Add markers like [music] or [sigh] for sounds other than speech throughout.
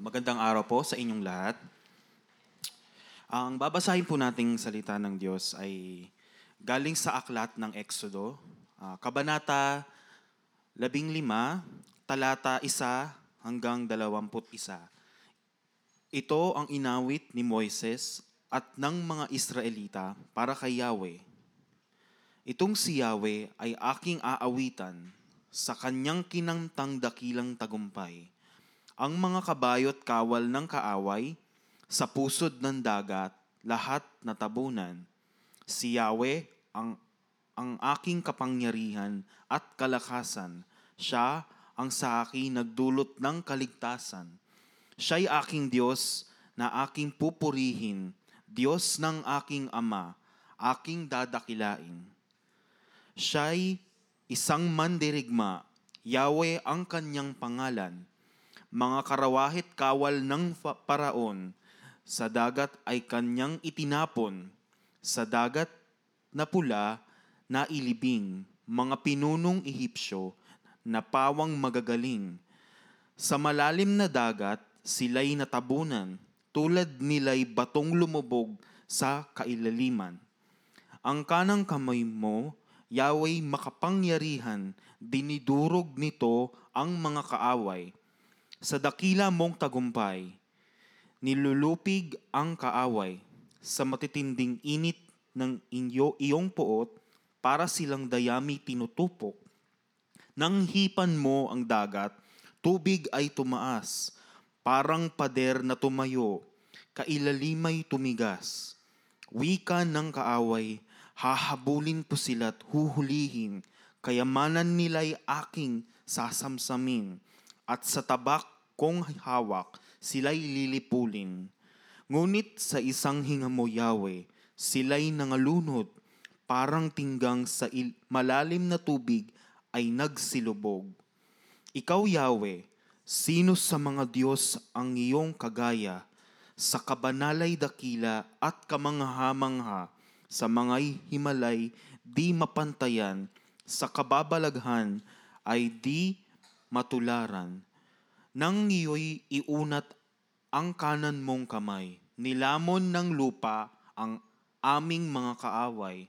magandang araw po sa inyong lahat. Ang babasahin po nating salita ng Diyos ay galing sa aklat ng Exodo, ah, Kabanata 15, talata 1 hanggang 21. Ito ang inawit ni Moises at ng mga Israelita para kay Yahweh. Itong si Yahweh ay aking aawitan sa kanyang kinamtang dakilang tagumpay. Ang mga kabayo't kawal ng kaaway, sa pusod ng dagat, lahat natabunan. Si Yahweh ang, ang aking kapangyarihan at kalakasan. Siya ang sa akin nagdulot ng kaligtasan. Siya'y aking Diyos na aking pupurihin, Diyos ng aking Ama, aking dadakilain. Siya'y isang mandirigma, Yahweh ang kanyang pangalan. Mga karawahit kawal ng paraon, sa dagat ay kanyang itinapon. Sa dagat na pula, na ilibing, mga pinunong Ehipsyo, na pawang magagaling. Sa malalim na dagat, sila'y natabunan, tulad nila'y batong lumubog sa kailaliman. Ang kanang kamay mo, Yahweh makapangyarihan, dinidurog nito ang mga kaaway. Sa dakila mong tagumpay, nilulupig ang kaaway sa matitinding init ng inyo iyong puot para silang dayami tinutupok. Nang hipan mo ang dagat, tubig ay tumaas, parang pader na tumayo, kailalimay tumigas. Wika ng kaaway, hahabulin po sila't huhulihin, kayamanan nila'y aking sasamsamin, at sa tabak kong hawak, sila'y lilipulin. Ngunit sa isang hinga mo, Yahweh, sila'y nangalunod, parang tinggang sa il- malalim na tubig ay nagsilubog. Ikaw, Yahweh, sino sa mga Diyos ang iyong kagaya, sa kabanalay dakila at kamangha-mangha, sa mga himalay di mapantayan, sa kababalaghan ay di matularan. Nang iyo'y iunat ang kanan mong kamay, nilamon ng lupa ang aming mga kaaway.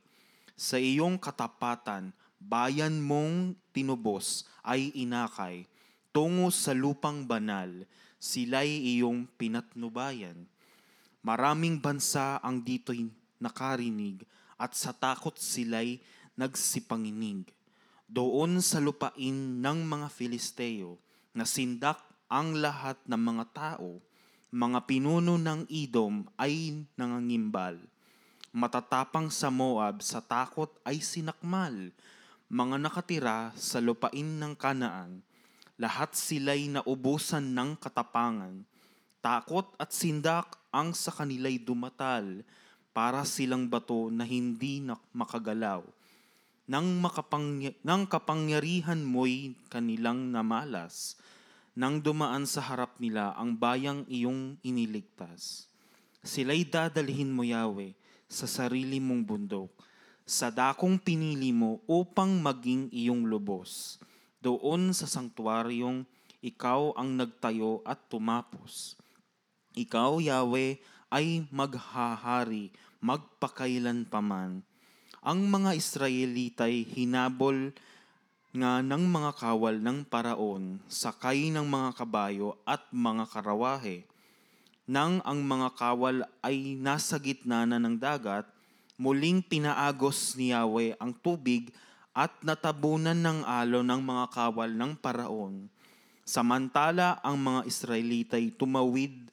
Sa iyong katapatan, bayan mong tinubos ay inakay. Tungo sa lupang banal, sila'y iyong pinatnubayan. Maraming bansa ang dito'y nakarinig at sa takot sila'y nagsipanginig. Doon sa lupain ng mga Filisteo, nasindak ang lahat ng mga tao, mga pinuno ng Idom ay nangangimbal. Matatapang sa Moab sa takot ay sinakmal. Mga nakatira sa lupain ng Kanaan, lahat sila'y naubusan ng katapangan. Takot at sindak ang sa kanila'y dumatal para silang bato na hindi makagalaw. Nang, makapangya- nang kapangyarihan mo'y kanilang namalas, nang dumaan sa harap nila ang bayang iyong iniligtas. Sila'y dadalhin mo, Yahweh, sa sarili mong bundok, sa dakong pinili mo upang maging iyong lubos. Doon sa sanktuaryong ikaw ang nagtayo at tumapos. Ikaw, Yahweh, ay maghahari magpakailan paman. Ang mga Israelita'y hinabol nga ng mga kawal ng paraon, sakay ng mga kabayo at mga karawahe. Nang ang mga kawal ay nasa gitna na ng dagat, muling pinaagos ni Yahweh ang tubig at natabunan ng alo ng mga kawal ng paraon. Samantala ang mga Israelita'y tumawid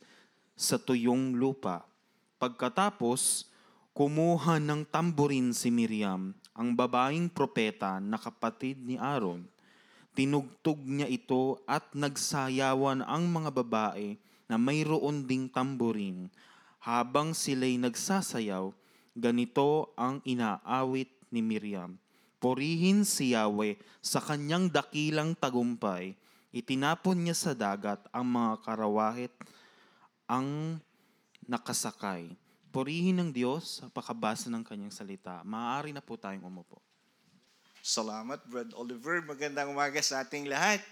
sa tuyong lupa. Pagkatapos, kumuha ng tamburin si Miriam, ang babaeng propeta na kapatid ni Aaron. Tinugtog niya ito at nagsayawan ang mga babae na mayroon ding tamburin. Habang sila'y nagsasayaw, ganito ang inaawit ni Miriam. Purihin si Yahweh sa kanyang dakilang tagumpay. Itinapon niya sa dagat ang mga karawahit ang nakasakay. Purihin ng Diyos sa pakabasa ng kanyang salita. Maaari na po tayong umupo. Salamat, Brad Oliver. Magandang umaga sa ating lahat.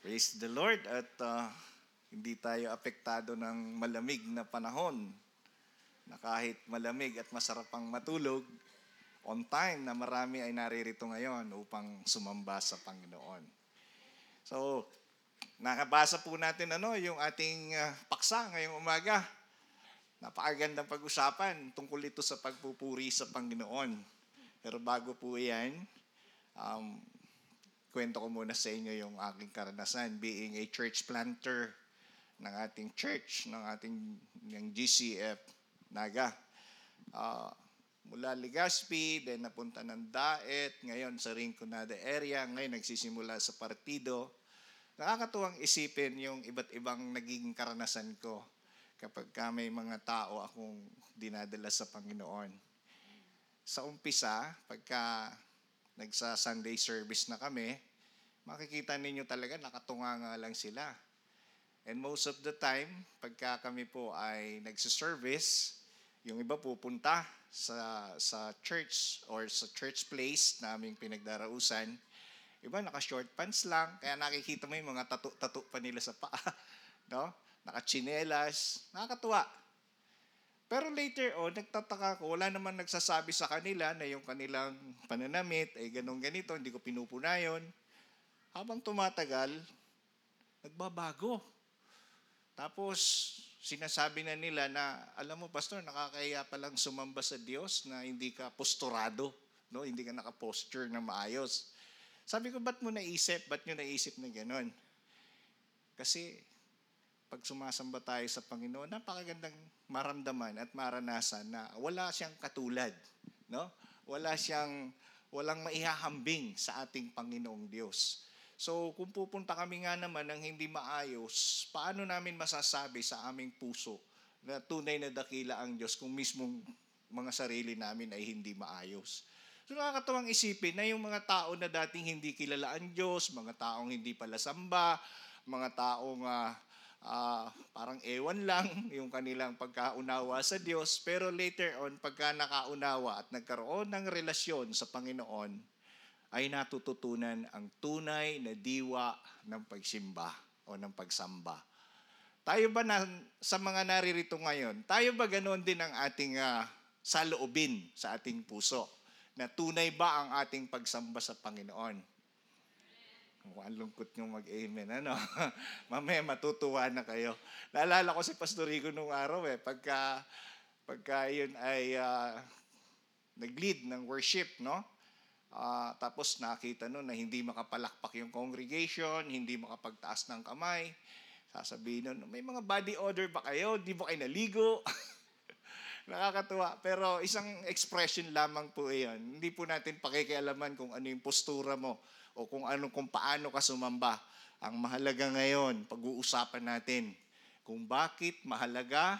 Praise the Lord. At uh, hindi tayo apektado ng malamig na panahon na kahit malamig at masarap ang matulog, on time na marami ay naririto ngayon upang sumamba sa Panginoon. So, nakabasa po natin ano, yung ating ah, paksa ngayong umaga. Napakagandang pag-usapan tungkol ito sa pagpupuri sa Panginoon. Pero bago po yan, um, kwento ko muna sa inyo yung aking karanasan being a church planter ng ating church, ng ating ng GCF Naga. Ah, mula Legazpi, then napunta ng Daet, ngayon sa Rinconada area, ngayon nagsisimula sa partido. Nakakatuwang isipin yung iba't ibang naging karanasan ko kapag ka may mga tao akong dinadala sa Panginoon. Sa umpisa, pagka nagsa Sunday service na kami, makikita ninyo talaga nakatunga nga lang sila. And most of the time, pagka kami po ay nagsiservice, yung iba pupunta sa sa church or sa church place na aming pinagdarausan. Iba naka-short pants lang, kaya nakikita mo yung mga tato-tato pa nila sa paa. [laughs] No? Naka-chinelas. Nakakatuwa. Pero later on, nagtataka ko, wala naman nagsasabi sa kanila na yung kanilang pananamit ay ganun ganito, hindi ko pinupunayon. Habang tumatagal, nagbabago. Tapos, sinasabi na nila na, alam mo, Pastor, nakakaya palang sumamba sa Diyos na hindi ka posturado, no? hindi ka nakaposture na maayos. Sabi ko, ba't mo naisip? Ba't nyo naisip na gano'n? Kasi, pag sumasamba tayo sa Panginoon, napakagandang maramdaman at maranasan na wala siyang katulad. No? Wala siyang, walang maihahambing sa ating Panginoong Diyos. So, kung pupunta kami nga naman ng hindi maayos, paano namin masasabi sa aming puso na tunay na dakila ang Diyos kung mismong mga sarili namin ay hindi maayos? So, nakakatawang isipin na yung mga tao na dating hindi kilala ang Diyos, mga taong hindi pala samba, mga taong ah, ah, parang ewan lang [laughs] yung kanilang pagkaunawa sa Diyos, pero later on, pagka nakaunawa at nagkaroon ng relasyon sa Panginoon, ay natututunan ang tunay na diwa ng pagsimba o ng pagsamba. Tayo ba na, sa mga naririto ngayon, tayo ba ganoon din ang ating uh, saloobin sa ating puso? Na tunay ba ang ating pagsamba sa Panginoon? Mukhang lungkot nyo mag-amen, ano? [laughs] Mamaya matutuwa na kayo. Naalala ko si Pastor Rico nung araw eh, pagka, pagka yun ay uh, nag-lead ng worship, no? Uh, tapos nakita nun na hindi makapalakpak yung congregation, hindi makapagtaas ng kamay. Sasabihin nun, may mga body odor ba kayo? Di ba kayo naligo? [laughs] Nakakatuwa. Pero isang expression lamang po iyon. Hindi po natin pakikialaman kung ano yung postura mo o kung ano kung paano ka sumamba. Ang mahalaga ngayon, pag-uusapan natin kung bakit mahalaga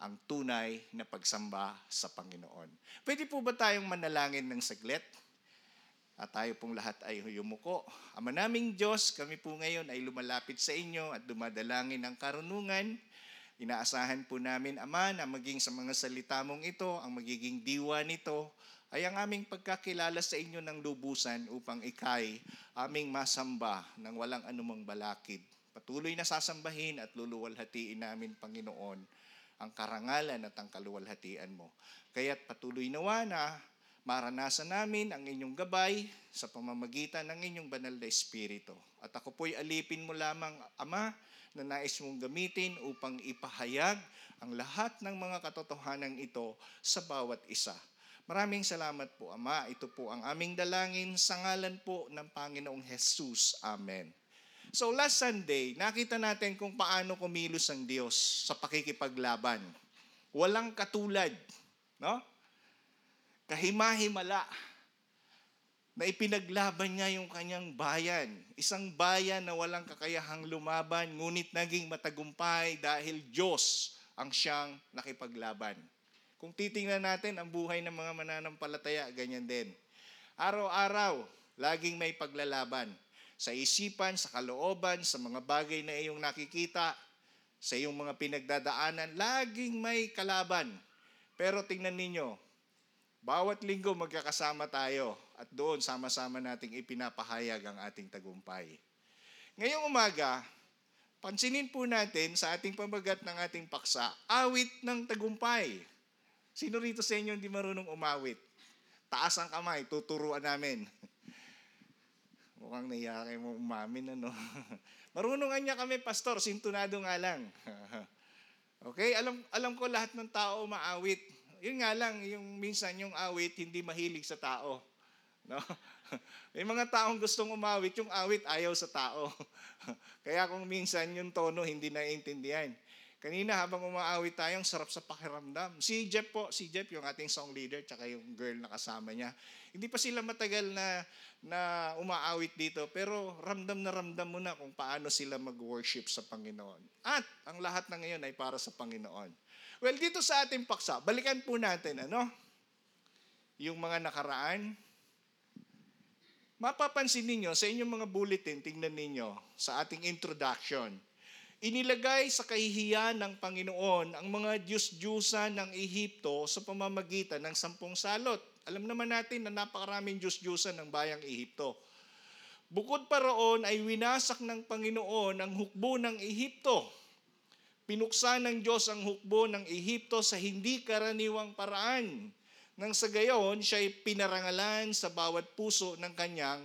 ang tunay na pagsamba sa Panginoon. Pwede po ba tayong manalangin ng saglit? At tayo pong lahat ay yumuko. Ama naming Diyos, kami po ngayon ay lumalapit sa inyo at dumadalangin ng karunungan. Inaasahan po namin, Ama, na maging sa mga salita mong ito, ang magiging diwa nito, ay ang aming pagkakilala sa inyo ng lubusan upang ikay aming masamba ng walang anumang balakid. Patuloy na sasambahin at luluwalhatiin namin, Panginoon, ang karangalan at ang kaluwalhatian mo. Kaya't patuloy nawa na maranasan namin ang inyong gabay sa pamamagitan ng inyong banal na Espiritu. At ako po'y alipin mo lamang, Ama, na nais mong gamitin upang ipahayag ang lahat ng mga katotohanan ito sa bawat isa. Maraming salamat po, Ama. Ito po ang aming dalangin sa ngalan po ng Panginoong Jesus. Amen. So last Sunday, nakita natin kung paano kumilos ang Diyos sa pakikipaglaban. Walang katulad, no? kahimahimala na ipinaglaban niya yung kanyang bayan. Isang bayan na walang kakayahang lumaban, ngunit naging matagumpay dahil Diyos ang siyang nakipaglaban. Kung titingnan natin ang buhay ng mga mananampalataya, ganyan din. Araw-araw, laging may paglalaban. Sa isipan, sa kalooban, sa mga bagay na iyong nakikita, sa iyong mga pinagdadaanan, laging may kalaban. Pero tingnan ninyo, bawat linggo magkakasama tayo at doon sama-sama nating ipinapahayag ang ating tagumpay. Ngayong umaga, pansinin po natin sa ating pamagat ng ating paksa, awit ng tagumpay. Sino rito sa inyo hindi marunong umawit? Taas ang kamay, tuturuan namin. Mukhang naiya kayo mo umamin, ano? [laughs] Marunongan niya kami, pastor, sintunado nga lang. [laughs] okay, alam, alam ko lahat ng tao maawit. Yun nga lang, yung minsan yung awit hindi mahilig sa tao. No? [laughs] May mga taong gustong umawit, yung awit ayaw sa tao. Kaya kung minsan yung tono hindi naiintindihan. Kanina habang umaawit tayo, ang sarap sa pakiramdam. Si Jeff po, si Jeff yung ating song leader, tsaka yung girl na kasama niya. Hindi pa sila matagal na, na umaawit dito, pero ramdam na ramdam mo na kung paano sila mag-worship sa Panginoon. At ang lahat na ngayon ay para sa Panginoon. Well, dito sa ating paksa, balikan po natin, ano? Yung mga nakaraan, Mapapansin ninyo sa inyong mga bulletin, tingnan ninyo sa ating introduction. Inilagay sa kahihiyan ng Panginoon ang mga Diyos-Diyusan ng Ehipto sa pamamagitan ng sampung salot. Alam naman natin na napakaraming Diyos-Diyusan ng bayang Ehipto. Bukod pa roon ay winasak ng Panginoon ang hukbo ng Ehipto. Pinuksan ng Diyos ang hukbo ng Ehipto sa hindi karaniwang paraan. Nang sa gayon, siya ay pinarangalan sa bawat puso ng kanyang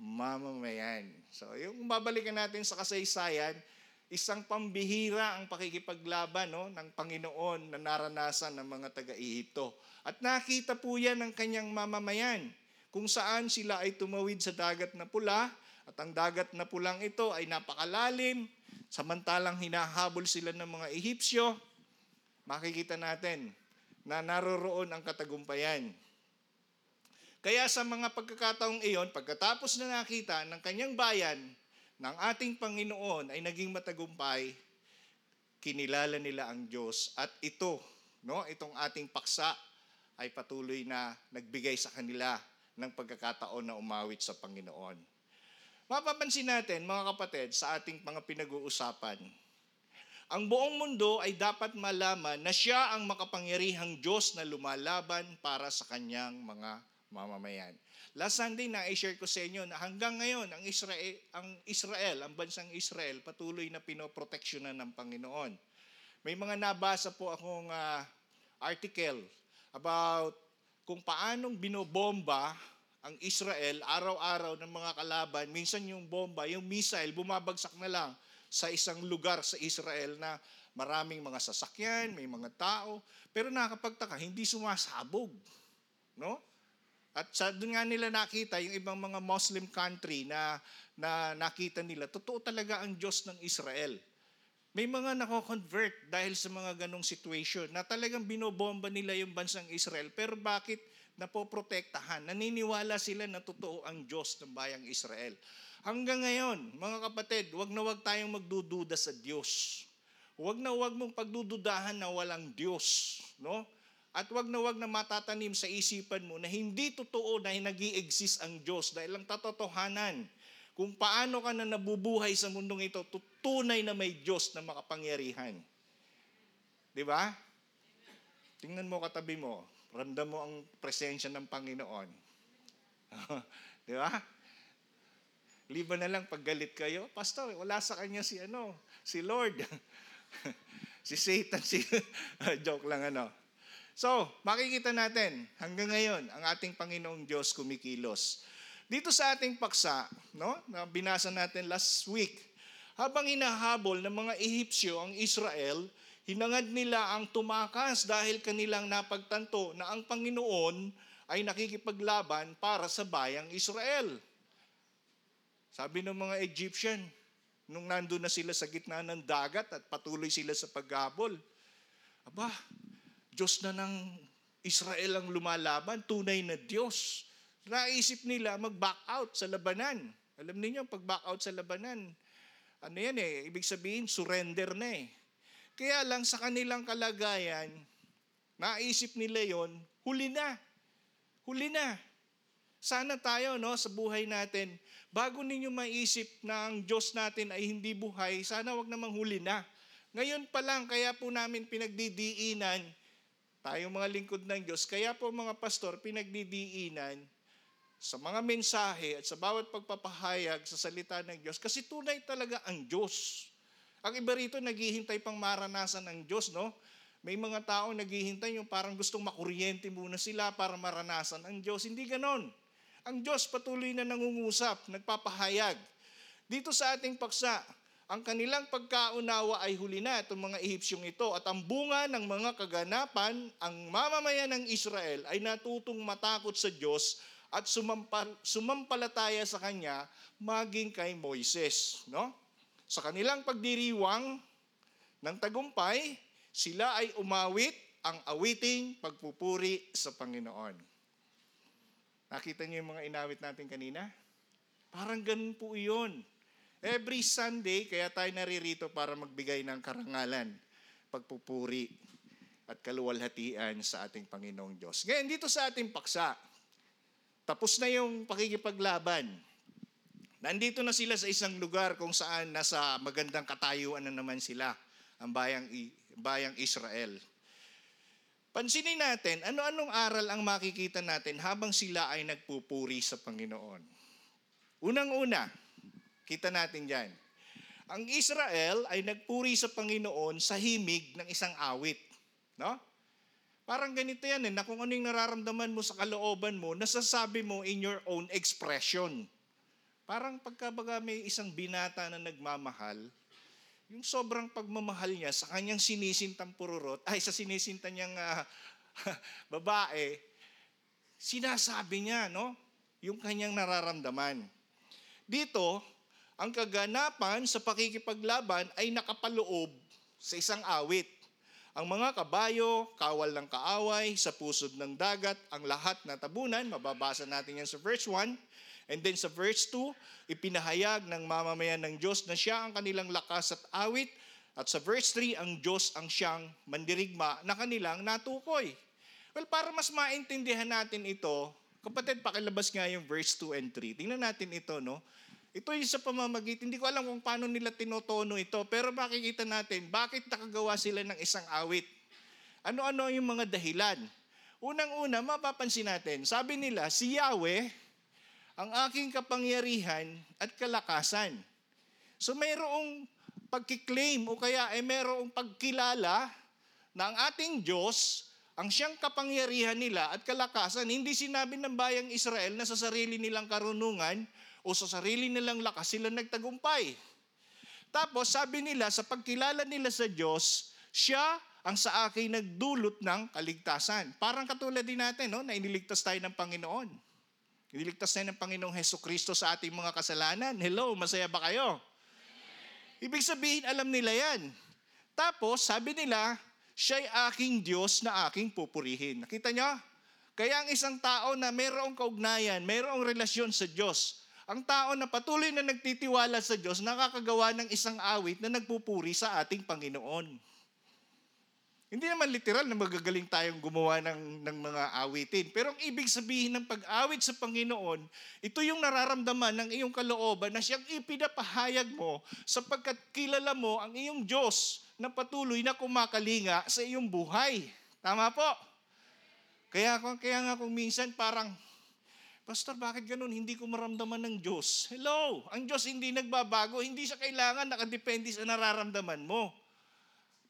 mamamayan. So, yung babalikan natin sa kasaysayan, isang pambihira ang pakikipaglaban no, ng Panginoon na naranasan ng mga taga-Ehipto. At nakita po yan ng kanyang mamamayan, kung saan sila ay tumawid sa dagat na pula, at ang dagat na pulang ito ay napakalalim, samantalang hinahabol sila ng mga Ehipsyo, makikita natin na naroroon ang katagumpayan. Kaya sa mga pagkakataong iyon, pagkatapos na nakita ng kanyang bayan, ng ating Panginoon ay naging matagumpay, kinilala nila ang Diyos at ito, no, itong ating paksa ay patuloy na nagbigay sa kanila ng pagkakataon na umawit sa Panginoon. Mapapansin natin, mga kapatid, sa ating mga pinag-uusapan, ang buong mundo ay dapat malaman na siya ang makapangyarihang Diyos na lumalaban para sa kanyang mga mamamayan. Last Sunday na i-share ko sa inyo na hanggang ngayon ang Israel, ang Israel, ang bansang Israel patuloy na pinoproteksyonan ng Panginoon. May mga nabasa po akong uh, article about kung paanong binobomba ang Israel araw-araw ng mga kalaban. Minsan yung bomba, yung missile, bumabagsak na lang sa isang lugar sa Israel na maraming mga sasakyan, may mga tao, pero nakakapagtaka, hindi sumasabog. No? At sa doon nga nila nakita yung ibang mga Muslim country na, na nakita nila, totoo talaga ang Diyos ng Israel. May mga nako-convert dahil sa mga ganong situation na talagang binobomba nila yung bansang Israel. Pero bakit napoprotektahan? Naniniwala sila na totoo ang Diyos ng bayang Israel. Hanggang ngayon, mga kapatid, wag na wag tayong magdududa sa Diyos. Wag na wag mong pagdududahan na walang Diyos, no? At wag na wag na matatanim sa isipan mo na hindi totoo na nag exist ang Diyos dahil ang tatotohanan kung paano ka na nabubuhay sa mundong ito, tutunay na may Diyos na makapangyarihan. Di ba? Tingnan mo katabi mo, ramdam mo ang presensya ng Panginoon. [laughs] Di ba? Liban na lang pag galit kayo, Pastor, wala sa kanya si ano, si Lord. [laughs] si Satan, si [laughs] joke lang ano. So, makikita natin hanggang ngayon ang ating Panginoong Diyos kumikilos. Dito sa ating paksa, no, na binasa natin last week, habang hinahabol ng mga Ehipsyo ang Israel, hinangad nila ang tumakas dahil kanilang napagtanto na ang Panginoon ay nakikipaglaban para sa bayang Israel. Sabi ng mga Egyptian, nung nandun na sila sa gitna ng dagat at patuloy sila sa paghabol, aba, Diyos na ng Israel ang lumalaban, tunay na Diyos. Naisip nila mag-back out sa labanan. Alam niyo pag-back out sa labanan, ano yan eh, ibig sabihin, surrender na eh. Kaya lang sa kanilang kalagayan, naisip nila yon huli na. Huli na. Sana tayo no, sa buhay natin, bago ninyo maisip na ang Diyos natin ay hindi buhay, sana wag namang huli na. Ngayon pa lang, kaya po namin pinagdidiinan, tayo mga lingkod ng Diyos, kaya po mga pastor, pinagdidiinan sa mga mensahe at sa bawat pagpapahayag sa salita ng Diyos, kasi tunay talaga ang Diyos. Ang iba rito, naghihintay pang maranasan ng Diyos, no? May mga tao naghihintay yung parang gustong makuryente muna sila para maranasan ang Diyos. Hindi ganon. Ang Diyos patuloy na nangungusap, nagpapahayag. Dito sa ating paksa, ang kanilang pagkaunawa ay huli na itong mga Ehipsyong ito at ang bunga ng mga kaganapan, ang mamamayan ng Israel ay natutong matakot sa Diyos at sumampal, sumampalataya sa Kanya maging kay Moises. No? Sa kanilang pagdiriwang ng tagumpay, sila ay umawit ang awiting pagpupuri sa Panginoon. Nakita niyo yung mga inawit natin kanina? Parang ganun po iyon. Every Sunday, kaya tayo naririto para magbigay ng karangalan, pagpupuri, at kaluwalhatian sa ating Panginoong Diyos. Ngayon, dito sa ating paksa, tapos na yung pakikipaglaban. Nandito na sila sa isang lugar kung saan nasa magandang katayuan na naman sila, ang bayang, bayang Israel. Pansinin natin, ano-anong aral ang makikita natin habang sila ay nagpupuri sa Panginoon. Unang-una, kita natin dyan. Ang Israel ay nagpuri sa Panginoon sa himig ng isang awit. No? Parang ganito yan eh, na kung ano yung nararamdaman mo sa kalooban mo, nasasabi mo in your own expression. Parang pagkabaga may isang binata na nagmamahal, yung sobrang pagmamahal niya sa kanyang sinisintang pururot, ay sa sinisinta niyang ah, [laughs] babae, sinasabi niya, no? Yung kanyang nararamdaman. Dito, ang kaganapan sa pakikipaglaban ay nakapaloob sa isang awit. Ang mga kabayo, kawal ng kaaway, sa pusod ng dagat, ang lahat na tabunan, mababasa natin yan sa verse 1. And then sa verse 2, ipinahayag ng mamamayan ng Diyos na siya ang kanilang lakas at awit. At sa verse 3, ang Diyos ang siyang mandirigma na kanilang natukoy. Well, para mas maintindihan natin ito, kapatid, pakilabas nga yung verse 2 and 3. Tingnan natin ito, no? Ito yung sa pamamagitan. Hindi ko alam kung paano nila tinotono ito, pero makikita natin bakit nakagawa sila ng isang awit. Ano-ano yung mga dahilan? Unang-una, mapapansin natin, sabi nila, si Yahweh, ang aking kapangyarihan at kalakasan. So mayroong pagkiklaim o kaya ay mayroong pagkilala na ang ating Diyos, ang siyang kapangyarihan nila at kalakasan, hindi sinabi ng bayang Israel na sa sarili nilang karunungan o sa sarili nilang lakas sila nagtagumpay. Tapos sabi nila, sa pagkilala nila sa Diyos, siya ang sa akin nagdulot ng kaligtasan. Parang katulad din natin, no, na iniligtas tayo ng Panginoon. Iniligtas tayo ng Panginoong Heso Kristo sa ating mga kasalanan. Hello, masaya ba kayo? Ibig sabihin, alam nila yan. Tapos, sabi nila, siya'y aking Diyos na aking pupurihin. Nakita nyo? Kaya ang isang tao na mayroong kaugnayan, mayroong relasyon sa Diyos, ang tao na patuloy na nagtitiwala sa Diyos, nakakagawa ng isang awit na nagpupuri sa ating Panginoon. Hindi naman literal na magagaling tayong gumawa ng, ng mga awitin. Pero ang ibig sabihin ng pag-awit sa Panginoon, ito yung nararamdaman ng iyong kalooban na siyang ipinapahayag mo sapagkat kilala mo ang iyong Diyos na patuloy na kumakalinga sa iyong buhay. Tama po? Kaya, kaya nga kung minsan parang, Pastor, bakit ganun? Hindi ko maramdaman ng Diyos. Hello! Ang Diyos hindi nagbabago. Hindi siya kailangan nakadepende sa nararamdaman mo.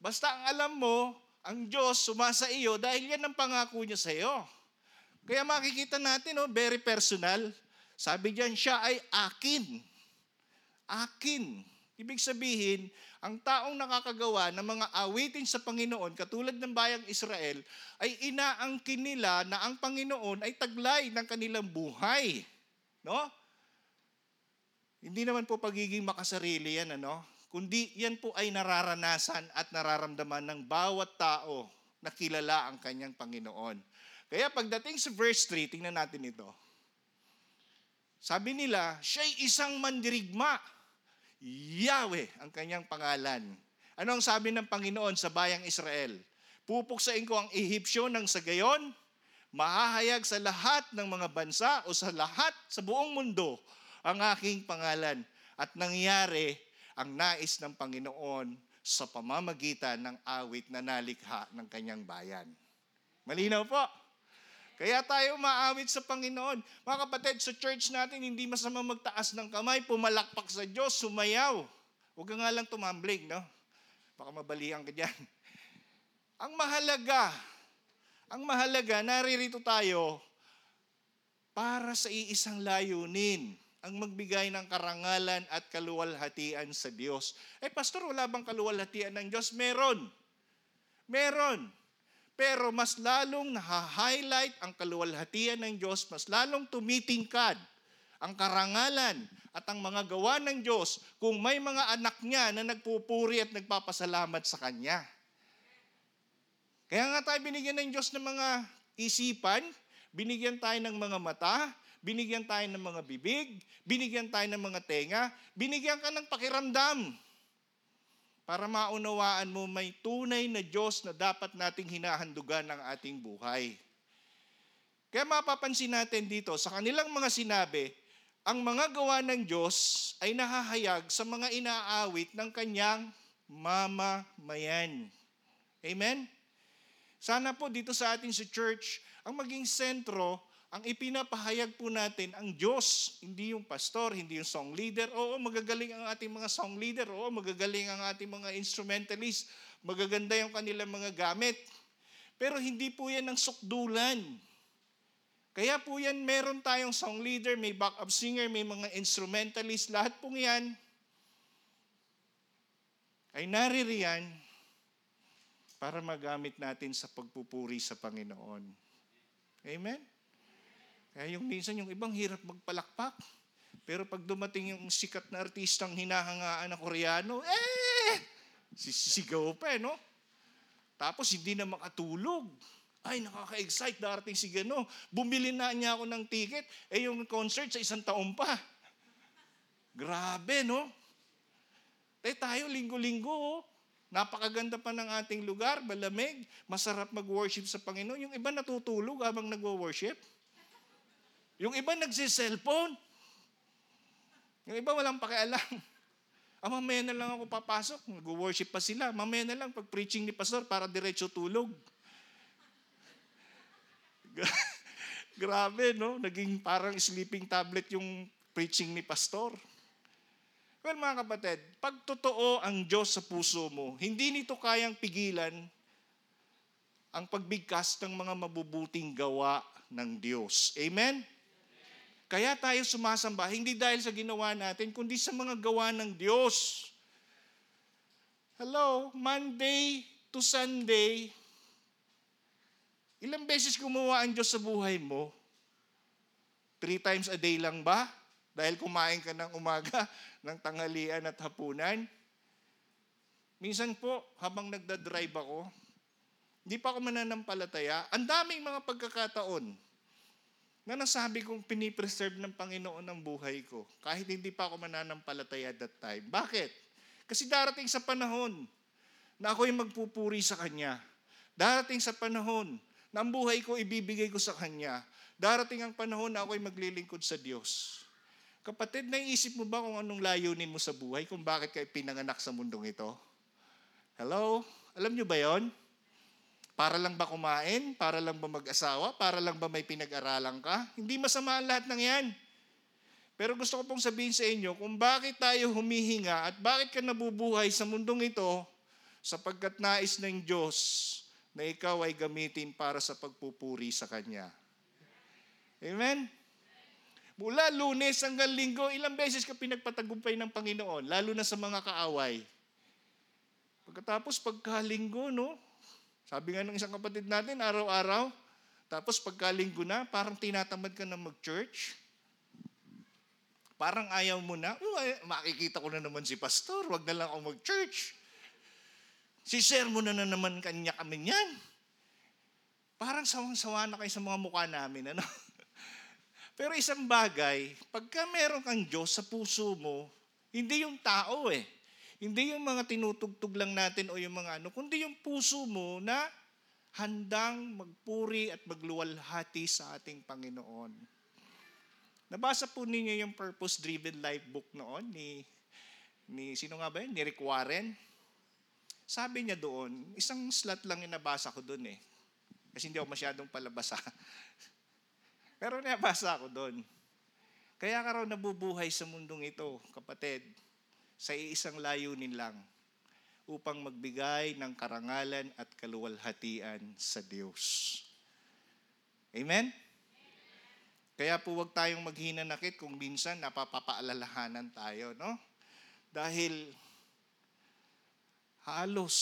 Basta ang alam mo, ang Diyos sumasa iyo dahil yan ang pangako niya sa iyo. Kaya makikita natin, no, very personal. Sabi diyan, siya ay akin. Akin. Ibig sabihin, ang taong nakakagawa ng mga awitin sa Panginoon, katulad ng bayang Israel, ay inaangkin nila na ang Panginoon ay taglay ng kanilang buhay. No? Hindi naman po pagiging makasarili yan, ano? Kundi yan po ay nararanasan at nararamdaman ng bawat tao na kilala ang kanyang Panginoon. Kaya pagdating sa verse 3, tingnan natin ito. Sabi nila, siya'y isang mandirigma. Yahweh ang kanyang pangalan. Ano ang sabi ng Panginoon sa bayang Israel? Pupuksain ko ang Ehipsyo ng sa gayon, mahahayag sa lahat ng mga bansa o sa lahat sa buong mundo ang aking pangalan. At nangyari ang nais ng Panginoon sa pamamagitan ng awit na nalikha ng kanyang bayan. Malinaw po? Kaya tayo maawit sa Panginoon. Mga kapatid, sa church natin, hindi masama magtaas ng kamay, pumalakpak sa Diyos, sumayaw. Huwag ka nga lang tumambling, no? Baka mabalihan ka dyan. [laughs] Ang mahalaga, ang mahalaga, naririto tayo para sa iisang layunin ang magbigay ng karangalan at kaluwalhatian sa Diyos. Eh, Pastor, wala bang kaluwalhatian ng Diyos? Meron. Meron. Pero mas lalong naha-highlight ang kaluwalhatian ng Diyos, mas lalong tumitingkad ang karangalan at ang mga gawa ng Diyos kung may mga anak niya na nagpupuri at nagpapasalamat sa Kanya. Kaya nga tayo binigyan ng Diyos ng mga isipan, binigyan tayo ng mga mata, binigyan tayo ng mga bibig, binigyan tayo ng mga tenga, binigyan ka ng pakiramdam para maunawaan mo may tunay na Diyos na dapat nating hinahandugan ng ating buhay. Kaya mapapansin natin dito, sa kanilang mga sinabi, ang mga gawa ng Diyos ay nahahayag sa mga inaawit ng kanyang mamamayan. Amen? Sana po dito sa atin sa church, ang maging sentro, ang ipinapahayag po natin ang Diyos, hindi yung pastor, hindi yung song leader. Oo, magagaling ang ating mga song leader. Oo, magagaling ang ating mga instrumentalist. Magaganda yung kanilang mga gamit. Pero hindi po yan ang sukdulan. Kaya po yan, meron tayong song leader, may backup singer, may mga instrumentalist. Lahat pong yan ay naririyan para magamit natin sa pagpupuri sa Panginoon. Amen? Kaya yung minsan yung ibang hirap magpalakpak. Pero pag dumating yung sikat na artistang hinahangaan na Koreano, eh, sisigaw pa eh, no? Tapos hindi na makatulog. Ay, nakaka-excite, darating si Gano. Bumili na niya ako ng ticket, eh yung concert sa isang taon pa. Grabe, no? Eh tayo, linggo-linggo, oh. Napakaganda pa ng ating lugar, malamig, masarap mag-worship sa Panginoon. Yung iba natutulog habang nagwo-worship. Yung iba nagsiselfone. Yung iba walang pakialam. [laughs] Ah, mamaya na lang ako papasok. Nag-worship pa sila. Mamaya na lang pag preaching ni pastor para diretso tulog. [laughs] Grabe, no? Naging parang sleeping tablet yung preaching ni pastor. Well, mga kapatid, pag totoo ang Diyos sa puso mo, hindi nito kayang pigilan ang pagbigkas ng mga mabubuting gawa ng Diyos. Amen? Kaya tayo sumasamba, hindi dahil sa ginawa natin, kundi sa mga gawa ng Diyos. Hello, Monday to Sunday, ilang beses gumawa ang Diyos sa buhay mo? Three times a day lang ba? Dahil kumain ka ng umaga, [laughs] ng tanghalian at hapunan. Minsan po, habang nagdadrive ako, hindi pa ako mananampalataya, ang daming mga pagkakataon na nasabi kong pinipreserve ng Panginoon ang buhay ko, kahit hindi pa ako mananampalataya that time. Bakit? Kasi darating sa panahon na ako'y magpupuri sa Kanya. Darating sa panahon na ang buhay ko ibibigay ko sa Kanya. Darating ang panahon na ako'y maglilingkod sa Diyos. Kapatid, naiisip mo ba kung anong layunin mo sa buhay, kung bakit kayo pinanganak sa mundong ito? Hello? Alam nyo ba yon? Para lang ba kumain? Para lang ba mag-asawa? Para lang ba may pinag-aralan ka? Hindi masama ang lahat ng yan. Pero gusto ko pong sabihin sa inyo kung bakit tayo humihinga at bakit ka nabubuhay sa mundong ito sapagkat nais ng Diyos na ikaw ay gamitin para sa pagpupuri sa Kanya. Amen? Mula lunes hanggang linggo, ilang beses ka pinagpatagumpay ng Panginoon, lalo na sa mga kaaway. Pagkatapos pagkalinggo, no? Sabi nga ng isang kapatid natin, araw-araw, tapos pagkalinggo na, parang tinatamad ka na mag-church. Parang ayaw mo na, "Uy, makikita ko na naman si pastor, wag na lang ako mag-church. Si sir mo na na naman kanya kami niyan. Parang sawang-sawa na kayo sa mga mukha namin, ano? [laughs] Pero isang bagay, pagka meron kang Diyos sa puso mo, hindi yung tao eh. Hindi yung mga tinutugtog lang natin o yung mga ano, kundi yung puso mo na handang magpuri at magluwalhati sa ating Panginoon. Nabasa po ninyo yung purpose-driven life book noon ni, ni sino nga ba yun? Ni Rick Warren. Sabi niya doon, isang slot lang yung nabasa ko doon eh. Kasi hindi ako masyadong palabasa. [laughs] Pero nabasa ako doon. Kaya ka raw nabubuhay sa mundong ito, kapatid, sa iisang layunin lang. upang magbigay ng karangalan at kaluwalhatian sa Diyos. Amen? Kaya po wag tayong maghinanakit kung minsan napapapaalalahanan tayo, no? Dahil halos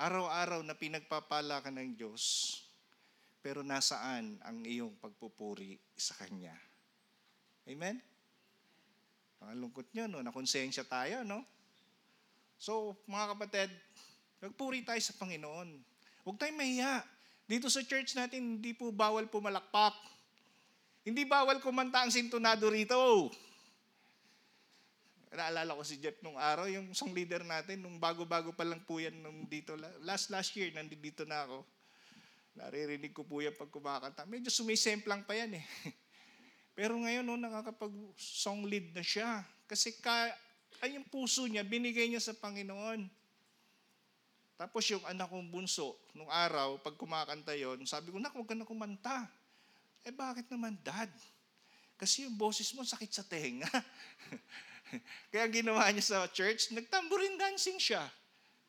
araw-araw na pinagpapala ka ng Diyos, pero nasaan ang iyong pagpupuri sa Kanya? Amen? Pangalungkot nyo, no? Nakonsensya tayo, no? So, mga kapatid, magpuri tayo sa Panginoon. Huwag tayong mahiya. Dito sa church natin, hindi po bawal pumalakpak. Hindi bawal kumanta ang sintonado rito. Naalala ko si Jeff nung araw, yung song leader natin, nung bago-bago pa lang po yan nung dito, last last year, nandito na ako. Naririnig ko po yan pag kumakanta. Medyo sumisemplang pa yan eh. [laughs] Pero ngayon, no, nakakapag-song lead na siya. Kasi ka, ay yung puso niya, binigay niya sa Panginoon. Tapos yung anak kong bunso, nung araw, pag kumakanta yon, sabi ko, nak, huwag ka na kumanta. Eh bakit naman, dad? Kasi yung boses mo sakit sa tenga. [laughs] Kaya ginawa niya sa church, nagtambourine dancing siya.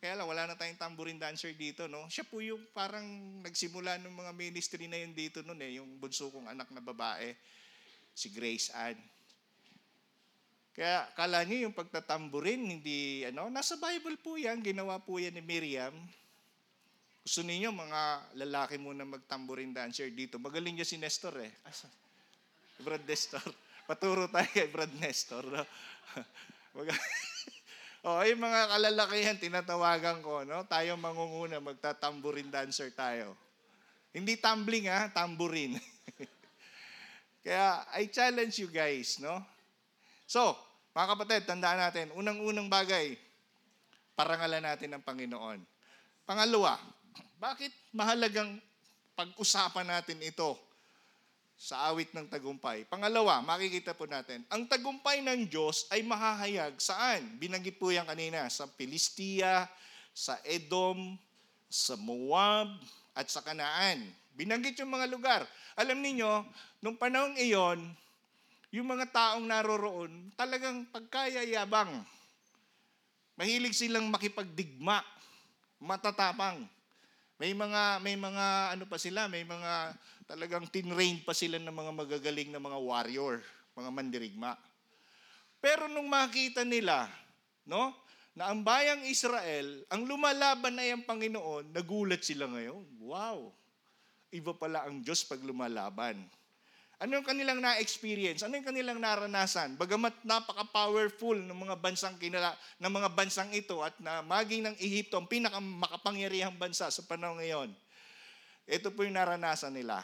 Kaya lang, wala na tayong tambourine dancer dito, no? Siya po yung parang nagsimula ng mga ministry na yun dito noon eh, yung bunso kong anak na babae, si Grace Ann. Kaya kala niyo yung pagtatamburin, hindi, ano, nasa Bible po yan, ginawa po yan ni Miriam. Gusto ninyo, mga lalaki muna magtamburin dancer dito. Magaling niya si Nestor eh. Asa? Brad Nestor. [laughs] Paturo tayo kay Brad Nestor. No? [laughs] [laughs] Oh, yung mga kalalakihan, tinatawagan ko, no? Tayo mangunguna, magtatamburin dancer tayo. Hindi tumbling ha, tamburin. Kaya I challenge you guys, no? So, mga kapatid, tandaan natin, unang-unang bagay, parangalan natin ng Panginoon. Pangalawa, bakit mahalagang pag-usapan natin ito sa awit ng tagumpay? Pangalawa, makikita po natin, ang tagumpay ng Diyos ay mahahayag saan? Binanggit po yan kanina, sa Pilistia, sa Edom, sa Moab, at sa Kanaan. Binanggit yung mga lugar. Alam niyo, nung panahong iyon, yung mga taong naroroon, talagang pagkayayabang. Mahilig silang makipagdigma, matatapang. May mga may mga ano pa sila, may mga talagang tinrain pa sila ng mga magagaling na mga warrior, mga mandirigma. Pero nung makita nila, no, na ang bayang Israel, ang lumalaban ay ang Panginoon, nagulat sila ngayon. Wow! Iba pala ang Diyos pag lumalaban. Ano yung kanilang na-experience? Ano yung kanilang naranasan? Bagamat napaka-powerful ng mga bansang kinala, ng mga bansang ito at na maging ng Ehipto ang pinakamakapangyarihang bansa sa panahon ngayon. Ito po yung naranasan nila.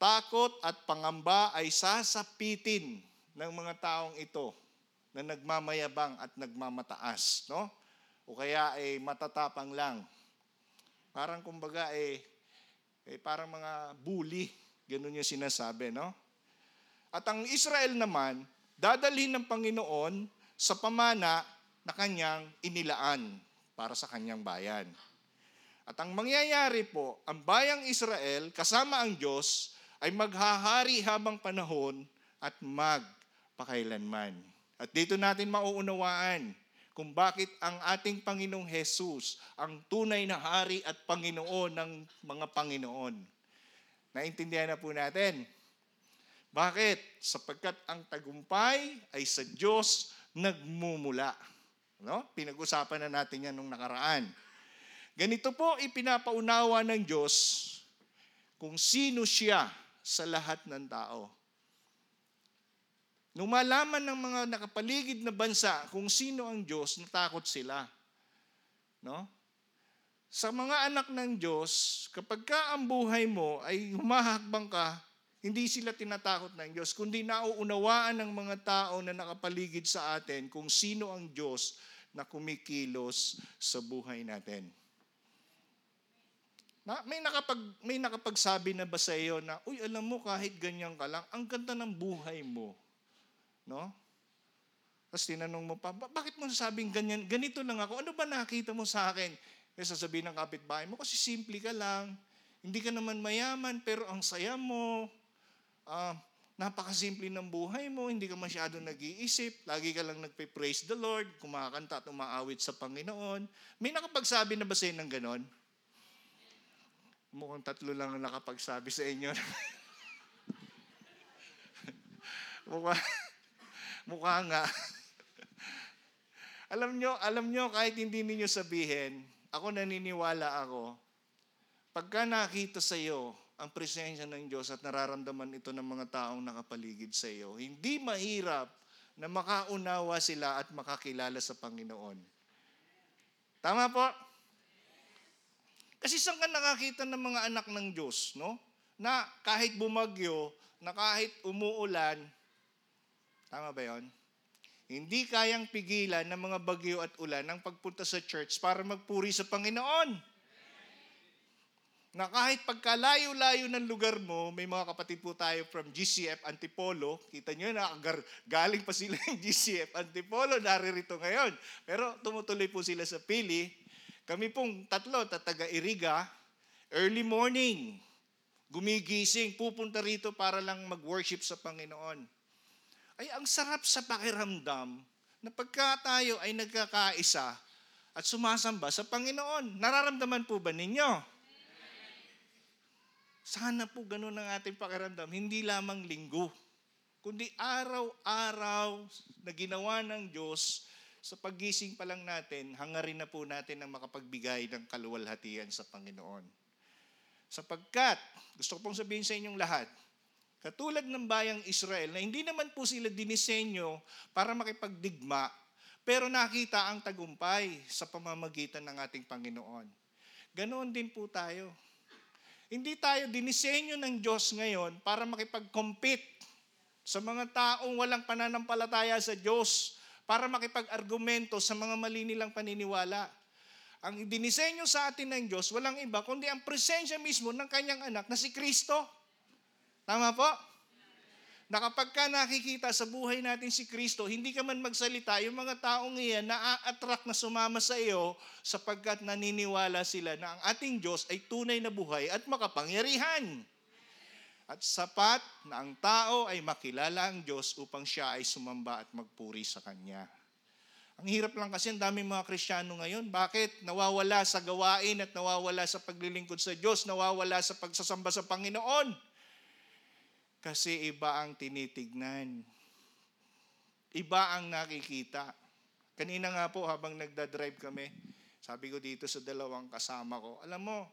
Takot at pangamba ay sasapitin ng mga taong ito na nagmamayabang at nagmamataas, no? O kaya ay matatapang lang. Parang kumbaga eh, eh parang mga bully Ganun yung sinasabi, no? At ang Israel naman, dadalhin ng Panginoon sa pamana na kanyang inilaan para sa kanyang bayan. At ang mangyayari po, ang bayang Israel kasama ang Diyos ay maghahari habang panahon at magpakailanman. At dito natin mauunawaan kung bakit ang ating Panginoong Jesus ang tunay na hari at Panginoon ng mga Panginoon. Naintindihan na po natin. Bakit? Sapagkat ang tagumpay ay sa Diyos nagmumula. No? Pinag-usapan na natin yan nung nakaraan. Ganito po ipinapaunawa ng Diyos kung sino siya sa lahat ng tao. Nung malaman ng mga nakapaligid na bansa kung sino ang Diyos, natakot sila. No? Sa mga anak ng Diyos, kapag ka ang buhay mo ay humahakbang ka, hindi sila tinatakot ng Diyos, kundi nauunawaan ng mga tao na nakapaligid sa atin kung sino ang Diyos na kumikilos sa buhay natin. Na, may nakapag may nakapagsabi na ba sa iyo na, "Uy, alam mo kahit ganyan ka lang, ang ganda ng buhay mo." No? Tapos tinanong mo pa, bakit mo sabing ganyan? Ganito lang ako. Ano ba nakita mo sa akin? Kaya sasabihin ng kapitbahay mo, kasi simple ka lang. Hindi ka naman mayaman, pero ang saya mo. Uh, napakasimple ng buhay mo, hindi ka masyado nag-iisip, lagi ka lang nagpe-praise the Lord, kumakanta at umaawit sa Panginoon. May nakapagsabi na ba sa inyo ng ganon? Mukhang tatlo lang ang nakapagsabi sa inyo. [laughs] mukha, mukha nga. [laughs] alam nyo, alam nyo, kahit hindi ninyo sabihin, ako naniniwala ako, pagka nakita sa iyo ang presensya ng Diyos at nararamdaman ito ng mga taong nakapaligid sa iyo, hindi mahirap na makaunawa sila at makakilala sa Panginoon. Tama po? Kasi saan ka nakakita ng mga anak ng Diyos, no? Na kahit bumagyo, na kahit umuulan, tama ba yon? Hindi kayang pigilan ng mga bagyo at ulan ang pagpunta sa church para magpuri sa Panginoon na kahit pagkalayo-layo ng lugar mo, may mga kapatid po tayo from GCF Antipolo. Kita nyo na, galing pa sila ng [laughs] GCF Antipolo, naririto ngayon. Pero tumutuloy po sila sa pili. Kami pong tatlo, tataga Iriga, early morning, gumigising, pupunta rito para lang mag-worship sa Panginoon. Ay, ang sarap sa pakiramdam na pagka tayo ay nagkakaisa at sumasamba sa Panginoon. Nararamdaman po ba ninyo? Sana po ganun ang ating pakiramdam, hindi lamang linggo, kundi araw-araw na ginawa ng Diyos sa paggising pa lang natin, hangarin na po natin ang makapagbigay ng kaluwalhatian sa Panginoon. Sapagkat, gusto ko pong sabihin sa inyong lahat, katulad ng bayang Israel na hindi naman po sila dinisenyo para makipagdigma, pero nakita ang tagumpay sa pamamagitan ng ating Panginoon. Ganoon din po tayo. Hindi tayo dinisenyo ng Diyos ngayon para makipag-compete sa mga taong walang pananampalataya sa Diyos, para makipag-argumento sa mga mali nilang paniniwala. Ang dinisenyo sa atin ng Diyos, walang iba, kundi ang presensya mismo ng kanyang anak na si Kristo. Tama po? Na kapag ka nakikita sa buhay natin si Kristo, hindi ka man magsalita, yung mga taong iyan na-attract na sumama sa iyo sapagkat naniniwala sila na ang ating Diyos ay tunay na buhay at makapangyarihan. At sapat na ang tao ay makilala ang Diyos upang siya ay sumamba at magpuri sa Kanya. Ang hirap lang kasi ang daming mga Kristiyano ngayon. Bakit? Nawawala sa gawain at nawawala sa paglilingkod sa Diyos, nawawala sa pagsasamba sa Panginoon. Kasi iba ang tinitignan. Iba ang nakikita. Kanina nga po habang nagda-drive kami, sabi ko dito sa dalawang kasama ko, alam mo,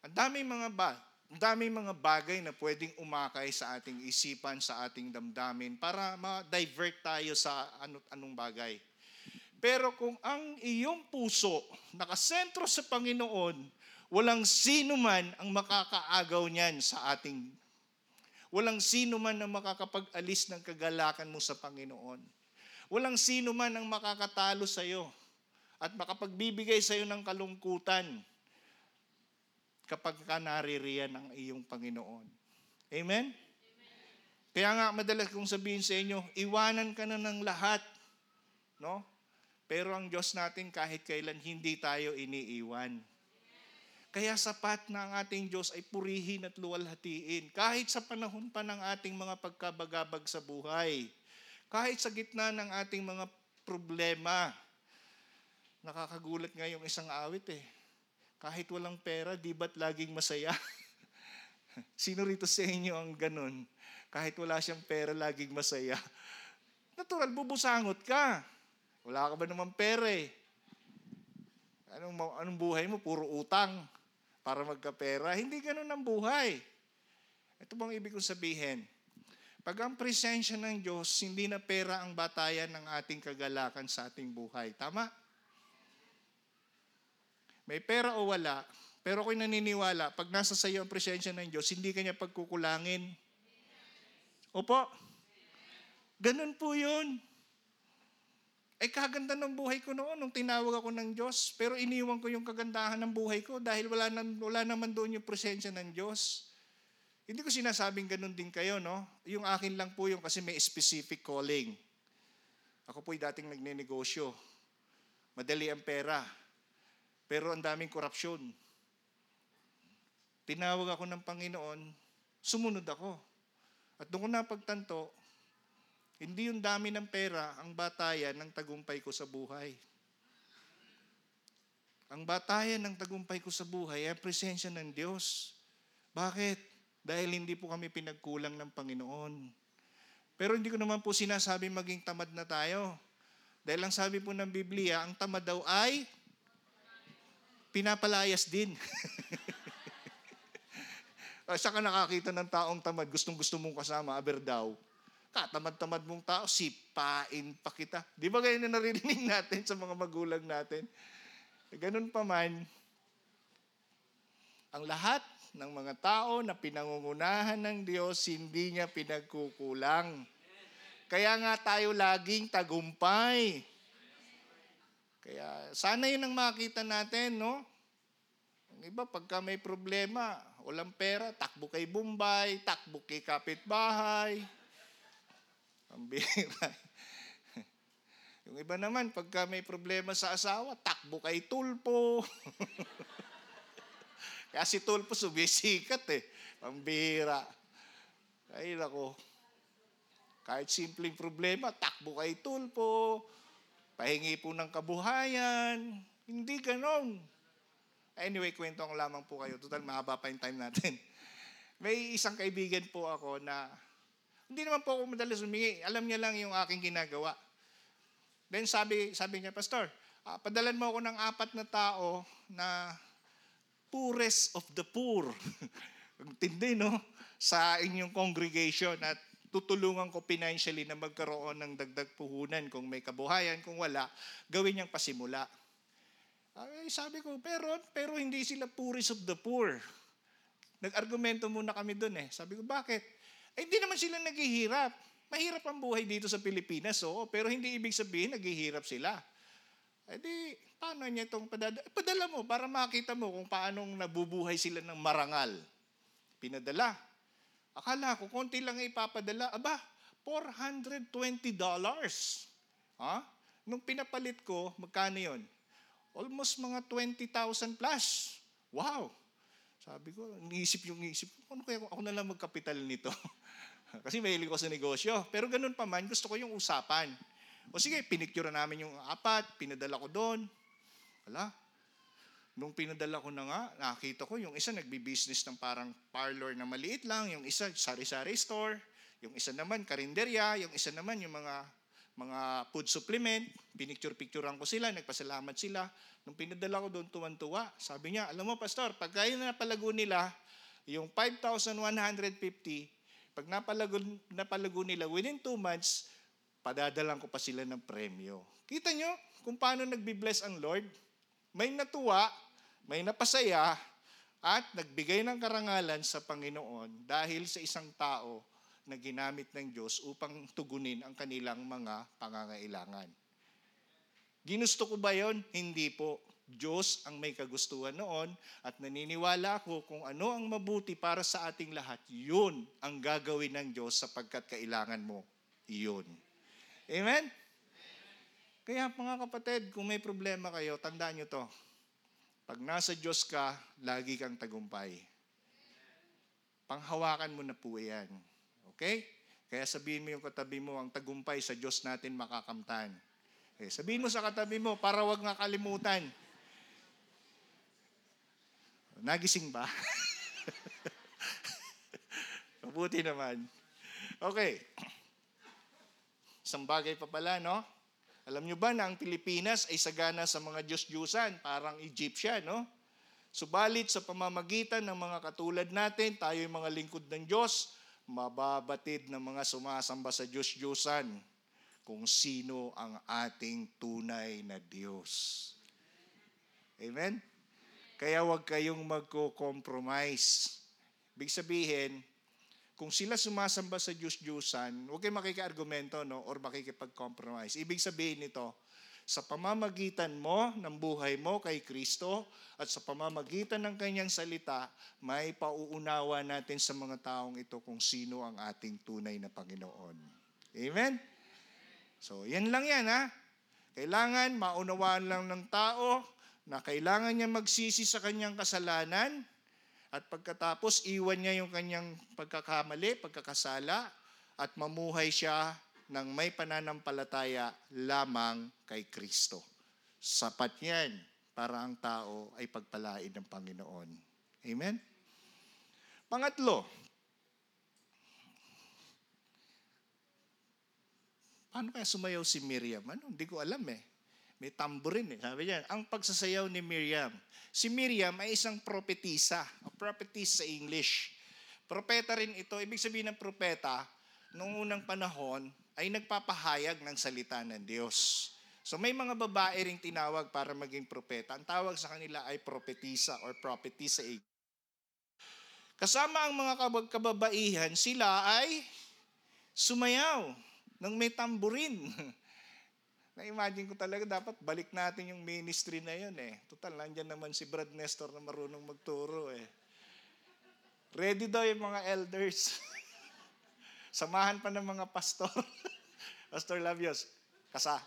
ang daming mga ba, ang daming mga bagay na pwedeng umakay sa ating isipan, sa ating damdamin para ma-divert tayo sa anot anong bagay. Pero kung ang iyong puso nakasentro sa Panginoon, walang sino man ang makakaagaw niyan sa ating Walang sino man ang makakapag-alis ng kagalakan mo sa Panginoon. Walang sino man ang makakatalo sa iyo at makapagbibigay sa iyo ng kalungkutan kapag ka naririyan ng iyong Panginoon. Amen? Amen? Kaya nga madalas kong sabihin sa inyo, iwanan ka na ng lahat. No? Pero ang Diyos natin kahit kailan hindi tayo iniiwan. Kaya sapat na ang ating Diyos ay purihin at luwalhatiin. Kahit sa panahon pa ng ating mga pagkabagabag sa buhay. Kahit sa gitna ng ating mga problema. Nakakagulat nga yung isang awit eh. Kahit walang pera, di ba't laging masaya? [laughs] Sino rito sa inyo ang ganun? Kahit wala siyang pera, laging masaya. Natural, bubusangot ka. Wala ka ba naman pera eh? Anong, anong buhay mo? Puro utang para magkapera. Hindi ganun ang buhay. Ito bang ibig kong sabihin? Pag ang presensya ng Diyos, hindi na pera ang batayan ng ating kagalakan sa ating buhay. Tama? May pera o wala, pero ako'y naniniwala, pag nasa sa iyo ang presensya ng Diyos, hindi kanya pagkukulangin. Opo? Ganun po yun. Ay kaganda ng buhay ko noon nung tinawag ako ng Diyos. Pero iniwan ko yung kagandahan ng buhay ko dahil wala, na, wala naman doon yung presensya ng Diyos. Hindi ko sinasabing ganun din kayo, no? Yung akin lang po yung kasi may specific calling. Ako po'y dating nagnenegosyo. Madali ang pera. Pero ang daming korupsyon. Tinawag ako ng Panginoon, sumunod ako. At doon ko napagtanto, hindi yung dami ng pera ang batayan ng tagumpay ko sa buhay. Ang batayan ng tagumpay ko sa buhay ay presensya ng Diyos. Bakit? Dahil hindi po kami pinagkulang ng Panginoon. Pero hindi ko naman po sinasabi maging tamad na tayo. Dahil ang sabi po ng Biblia, ang tamad daw ay pinapalayas din. [laughs] Ah, Saka nakakita ng taong tamad, gustong gusto mong kasama, aber daw. Katamad-tamad mong tao, sipain pa kita. Di ba ganyan na naririnig [laughs] natin sa mga magulang natin? Eh, Ganun pa man, ang lahat ng mga tao na pinangungunahan ng Diyos, hindi niya pinagkukulang. Kaya nga tayo laging tagumpay. Kaya sana yun ang makita natin, no? Ang iba, pagka may problema, walang pera, takbo kay Bombay, takbo kay kapitbahay. Ang bira. [laughs] Yung iba naman, pagka may problema sa asawa, takbo kay Tulpo. [laughs] Kaya si Tulpo sumisikat eh. Ang bira. Ay, nako. Kahit simpleng problema, takbo kay Tulpo. Pahingi po ng kabuhayan. Hindi ganon. Anyway, kwento lamang po kayo. Total, mahaba pa yung time natin. [laughs] May isang kaibigan po ako na hindi naman po ako madalas humingi. Alam niya lang yung aking ginagawa. Then sabi, sabi niya, Pastor, ah, padalan mo ako ng apat na tao na poorest of the poor. [laughs] Tindi, no? Sa inyong congregation at tutulungan ko financially na magkaroon ng dagdag puhunan kung may kabuhayan, kung wala, gawin niyang pasimula. Ay, sabi ko, pero, pero hindi sila poorest of the poor. Nag-argumento muna kami doon eh. Sabi ko, bakit? Eh, hindi naman sila naghihirap. Mahirap ang buhay dito sa Pilipinas, oo. Pero hindi ibig sabihin naghihirap sila. Eh di, paano niya itong padala? Padala mo para makita mo kung paanong nabubuhay sila ng marangal. Pinadala. Akala ko, konti lang ipapadala. Aba, $420. Ha? Nung pinapalit ko, magkano yon? Almost mga 20,000 plus. Wow! Sabi ko, iniisip yung isip ko, ano kaya ako na lang magkapital nito? [laughs] Kasi mahilig ko sa negosyo. Pero ganun pa man, gusto ko yung usapan. O sige, pinicture namin yung apat, pinadala ko doon. Wala. Nung pinadala ko na nga, nakita ko yung isa nagbi-business ng parang parlor na maliit lang, yung isa sari-sari store, yung isa naman karinderya, yung isa naman yung mga mga food supplement, pinicture-picturean ko sila, nagpasalamat sila. Nung pinadala ko doon, tuwan-tuwa. Sabi niya, alam mo, Pastor, pag kaya na napalago nila, yung 5,150, pag napalago, napalago nila, within two months, padadalang ko pa sila ng premyo. Kita nyo kung paano nagbi-bless ang Lord? May natuwa, may napasaya, at nagbigay ng karangalan sa Panginoon dahil sa isang tao na ginamit ng Diyos upang tugunin ang kanilang mga pangangailangan. Ginusto ko ba yon? Hindi po. Diyos ang may kagustuhan noon at naniniwala ako kung ano ang mabuti para sa ating lahat, yun ang gagawin ng Diyos sapagkat kailangan mo iyon. Amen? Kaya mga kapatid, kung may problema kayo, tandaan nyo to. Pag nasa Diyos ka, lagi kang tagumpay. Panghawakan mo na po yan. Okay? Kaya sabihin mo yung katabi mo, ang tagumpay sa Diyos natin makakamtan. Okay, sabihin mo sa katabi mo, para wag nga kalimutan. Nagising ba? [laughs] Mabuti naman. Okay. Isang bagay pa pala, no? Alam nyo ba na ang Pilipinas ay sagana sa mga Diyos-Diyusan, parang Egyptian, no? Subalit sa pamamagitan ng mga katulad natin, tayo yung mga lingkod ng Diyos, mababatid ng mga sumasamba sa Diyos-Diyusan kung sino ang ating tunay na Diyos. Amen? Kaya huwag kayong magko-compromise. Ibig sabihin, kung sila sumasamba sa Diyos-Diyusan, huwag kayong makikiargumento no, or makikipag-compromise. Ibig sabihin nito, sa pamamagitan mo ng buhay mo kay Kristo at sa pamamagitan ng kanyang salita, may pauunawa natin sa mga taong ito kung sino ang ating tunay na Panginoon. Amen? So, yan lang yan ha. Kailangan maunawaan lang ng tao na kailangan niya magsisi sa kanyang kasalanan At pagkatapos, iwan niya yung kanyang pagkakamali, pagkakasala, at mamuhay siya ng may pananampalataya lamang kay Kristo. Sapat yan para ang tao ay pagpalain ng Panginoon. Amen? Pangatlo, paano kaya sumayaw si Miriam? Ano? Hindi ko alam eh. May tamborin eh. Sabi niya, ang pagsasayaw ni Miriam. Si Miriam ay isang propetisa. A prophetess sa English. Propeta rin ito. Ibig sabihin ng propeta, noong unang panahon, ay nagpapahayag ng salita ng Diyos. So may mga babae ring tinawag para maging propeta. Ang tawag sa kanila ay propetisa or prophetess sa English. Kasama ang mga kababaihan, sila ay sumayaw ng may tamburin. [laughs] Na-imagine ko talaga dapat balik natin yung ministry na yun eh. Total, nandyan naman si Brad Nestor na marunong magturo eh. Ready daw yung mga elders. [laughs] Samahan pa ng mga pastor. [laughs] pastor Labios, kasa.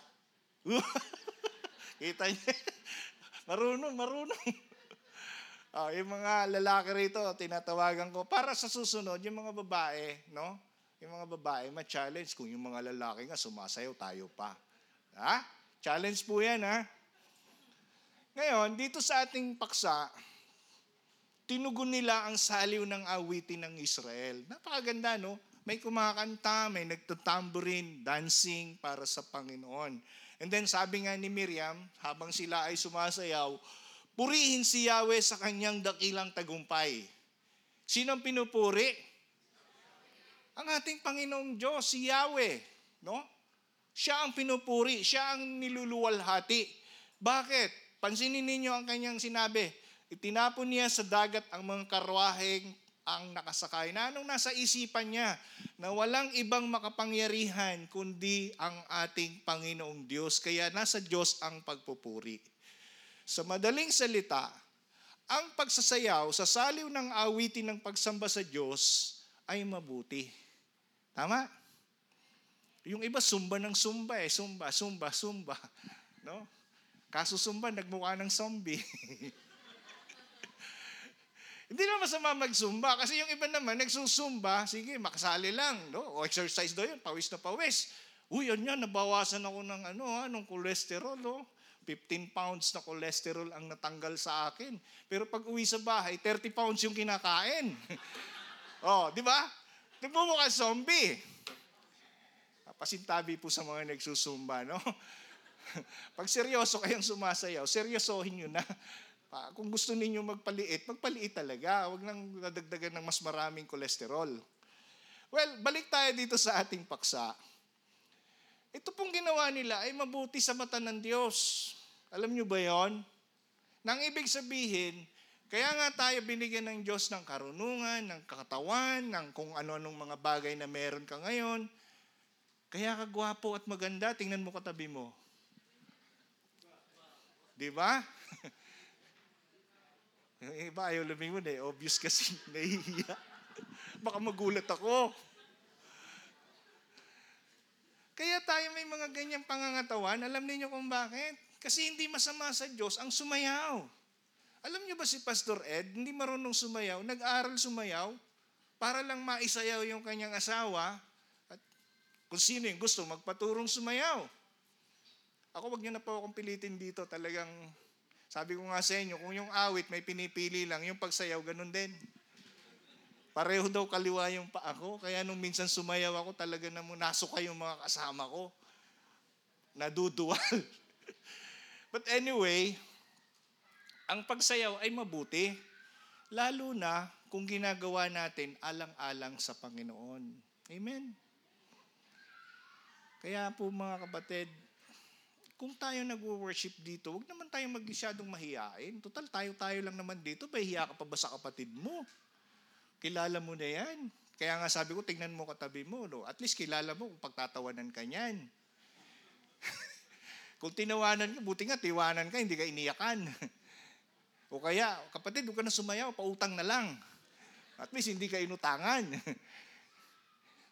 [laughs] Kita niya. marunong, marunong. [laughs] Ah, yung mga lalaki rito, tinatawagan ko para sa susunod, yung mga babae, no? Yung mga babae, ma-challenge. Kung yung mga lalaki nga sumasayaw, tayo pa. Ha? Challenge po yan, ha? Ngayon, dito sa ating paksa, tinugon nila ang saliw ng awitin ng Israel. Napakaganda, no? May kumakanta, may nagtatamborin, dancing para sa Panginoon. And then sabi nga ni Miriam, habang sila ay sumasayaw, purihin si Yahweh sa kanyang dakilang tagumpay. Sino ang pinupuri? Ang ating Panginoong Diyos, si Yahweh. No? Siya ang pinupuri, siya ang niluluwalhati. Bakit? Pansinin ninyo ang kanyang sinabi. Itinapon niya sa dagat ang mga karwaheng ang nakasakay. Na anong nasa isipan niya? Na walang ibang makapangyarihan kundi ang ating Panginoong Diyos. Kaya nasa Diyos ang pagpupuri. Sa madaling salita, ang pagsasayaw sa saliw ng awitin ng pagsamba sa Diyos ay mabuti. Tama? Yung iba sumba ng sumba eh, sumba, sumba, sumba. No? Kaso sumba nagmukha ng zombie. [laughs] Hindi naman masama magsumba kasi yung iba naman nagsusumba, sige, makasali lang, no? O exercise daw yun, pawis na pawis. Uy, yan yan, nabawasan ako ng ano, ha, ng cholesterol, no? 15 pounds na cholesterol ang natanggal sa akin. Pero pag uwi sa bahay, 30 pounds yung kinakain. [laughs] oh, di ba? Nagmumukha zombie. Pasintabi po sa mga nagsusumba, no? [laughs] Pag seryoso kayong sumasayaw, seryosohin nyo na. Pa- Kung gusto ninyo magpaliit, magpaliit talaga. Huwag nang nadagdagan ng mas maraming kolesterol. Well, balik tayo dito sa ating paksa. Ito pong ginawa nila ay mabuti sa mata ng Diyos. Alam nyo ba yon? Nang ibig sabihin, kaya nga tayo binigyan ng Diyos ng karunungan, ng katawan, ng kung ano-anong mga bagay na meron ka ngayon. Kaya ka gwapo at maganda, tingnan mo katabi mo. Di ba? [laughs] Yung iba ayaw lumingon eh. Obvious kasi [laughs] nahihiya. Baka magulat ako. Kaya tayo may mga ganyang pangangatawan. Alam niyo kung bakit? Kasi hindi masama sa Diyos ang sumayaw. Alam niyo ba si Pastor Ed, hindi marunong sumayaw, nag-aral sumayaw para lang maisayaw yung kanyang asawa at kung sino yung gusto magpaturong sumayaw. Ako wag niyo na po akong pilitin dito talagang sabi ko nga sa inyo, kung yung awit may pinipili lang, yung pagsayaw ganun din. Pareho daw kaliwa yung pa ako, kaya nung minsan sumayaw ako, talaga na nasuka yung mga kasama ko. Naduduwal. [laughs] But anyway, ang pagsayaw ay mabuti. Lalo na kung ginagawa natin alang-alang sa Panginoon. Amen? Kaya po mga kapatid, kung tayo nag-worship dito, huwag naman tayo magmasyadong mahiyain. Total, tayo-tayo lang naman dito. Pahiya ka pa ba sa kapatid mo? Kilala mo na yan. Kaya nga sabi ko, tingnan mo katabi mo. No? At least kilala mo kung pagtatawanan ka niyan. [laughs] kung tinawanan ka, buti nga, tiwanan ka, hindi ka iniyakan. [laughs] o kaya, kapatid, huwag ka na sumayaw, pautang na lang. At least hindi ka inutangan. [laughs]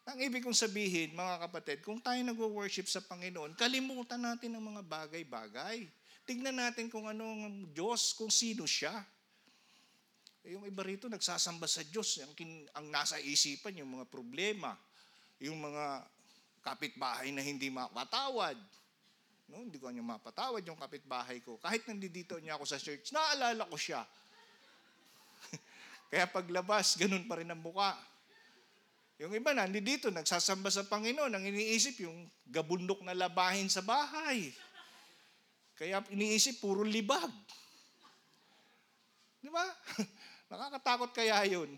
Ang ibig kong sabihin, mga kapatid, kung tayo nag-worship sa Panginoon, kalimutan natin ang mga bagay-bagay. Tignan natin kung ano ang Diyos, kung sino siya. Eh, yung iba rito nagsasamba sa Diyos. Ang, kin- ang nasa isipan, yung mga problema, yung mga kapitbahay na hindi mapatawad. No, hindi ko niya mapatawad yung kapitbahay ko. Kahit nandito niya ako sa church, naalala ko siya. [laughs] Kaya paglabas, ganun pa rin ang buka. Yung iba nandito, nagsasamba sa Panginoon, ang iniisip yung gabundok na labahin sa bahay. Kaya iniisip, puro libag. Di ba? [laughs] Nakakatakot kaya yun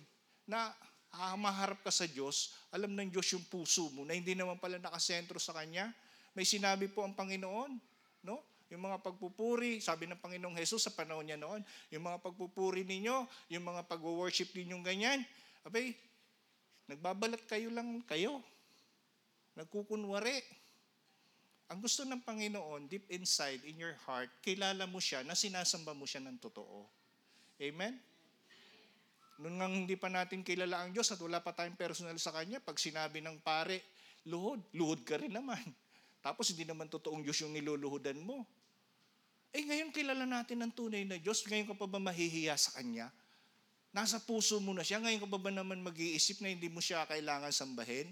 na ah, maharap ka sa Diyos, alam ng Diyos yung puso mo na hindi naman pala nakasentro sa Kanya. May sinabi po ang Panginoon, no? Yung mga pagpupuri, sabi ng Panginoong Jesus sa panahon niya noon, yung mga pagpupuri ninyo, yung mga pag-worship ninyong ganyan, abay, nagbabalat kayo lang kayo. Nagkukunwari. Ang gusto ng Panginoon, deep inside, in your heart, kilala mo siya na sinasamba mo siya ng totoo. Amen? Noon nga hindi pa natin kilala ang Diyos at wala pa tayong personal sa Kanya, pag sinabi ng pare, luhod, luhod ka rin naman. [laughs] Tapos hindi naman totoong Diyos yung niluluhudan mo. Eh ngayon kilala natin ang tunay na Diyos, ngayon ka pa ba mahihiya sa Kanya? Nasa puso mo na siya, ngayon ka pa ba naman mag-iisip na hindi mo siya kailangan sambahin?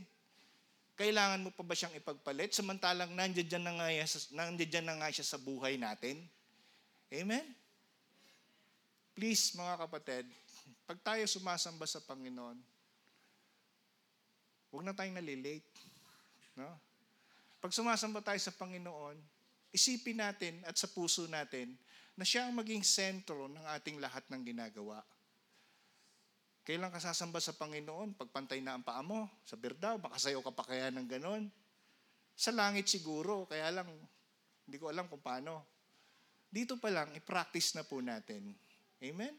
Kailangan mo pa ba siyang ipagpalit? Samantalang nandiyan dyan na nga, nandiyan dyan na nga siya sa buhay natin. Amen? Please, mga kapatid, pag tayo sumasamba sa Panginoon, huwag na tayong nalilate. No? Pag sumasamba tayo sa Panginoon, isipin natin at sa puso natin na siya ang maging sentro ng ating lahat ng ginagawa. Kailan ka sasamba sa Panginoon? Pagpantay na ang paa mo, sa birdaw, makasayaw ka pa kaya ng ganon. Sa langit siguro, kaya lang, hindi ko alam kung paano. Dito pa lang, i-practice na po natin. Amen?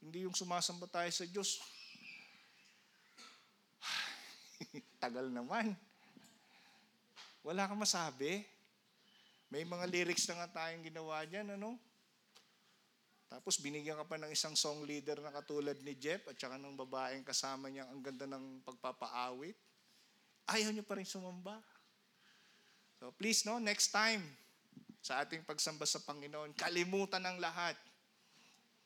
Hindi yung sumasamba tayo sa Diyos. [sighs] Tagal naman. Wala kang masabi. May mga lyrics na nga tayong ginawa dyan, ano? Tapos binigyan ka pa ng isang song leader na katulad ni Jeff at saka ng babaeng kasama niya ang ganda ng pagpapaawit. Ayaw niyo pa rin sumamba. So please, no, next time sa ating pagsamba sa Panginoon, kalimutan ng lahat.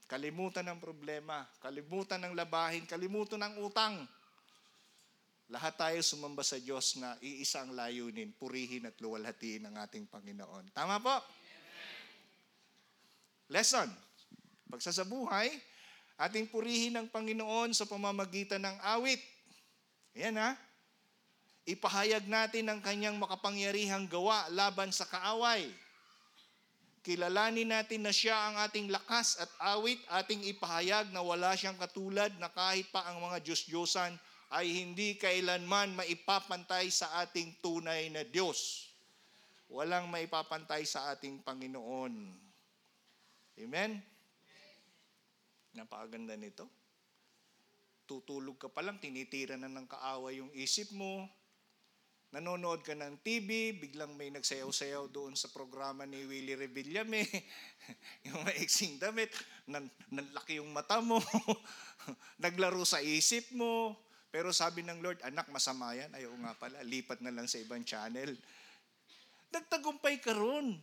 Kalimutan ng problema, kalimutan ng labahin, kalimutan ng utang. Lahat tayo sumamba sa Diyos na iisa ang layunin, purihin at luwalhatiin ang ating Panginoon. Tama po? Lesson. Pagsasabuhay, ating purihin ang Panginoon sa pamamagitan ng awit. Ayan ha. Ipahayag natin ang kanyang makapangyarihang gawa laban sa kaaway. Kilalanin natin na siya ang ating lakas at awit, ating ipahayag na wala siyang katulad na kahit pa ang mga Diyos-Diyosan ay hindi kailanman maipapantay sa ating tunay na Diyos. Walang maipapantay sa ating Panginoon. Amen? Napakaganda nito. Tutulog ka pa lang, tinitira na ng kaaway yung isip mo. Nanonood ka ng TV, biglang may nagsayaw-sayaw doon sa programa ni Willie Revillame. [laughs] yung maiksing damit, nan, nanlaki yung mata mo. [laughs] Naglaro sa isip mo. Pero sabi ng Lord, anak, masama yan. Ayaw nga pala, lipat na lang sa ibang channel. Nagtagumpay ka ron.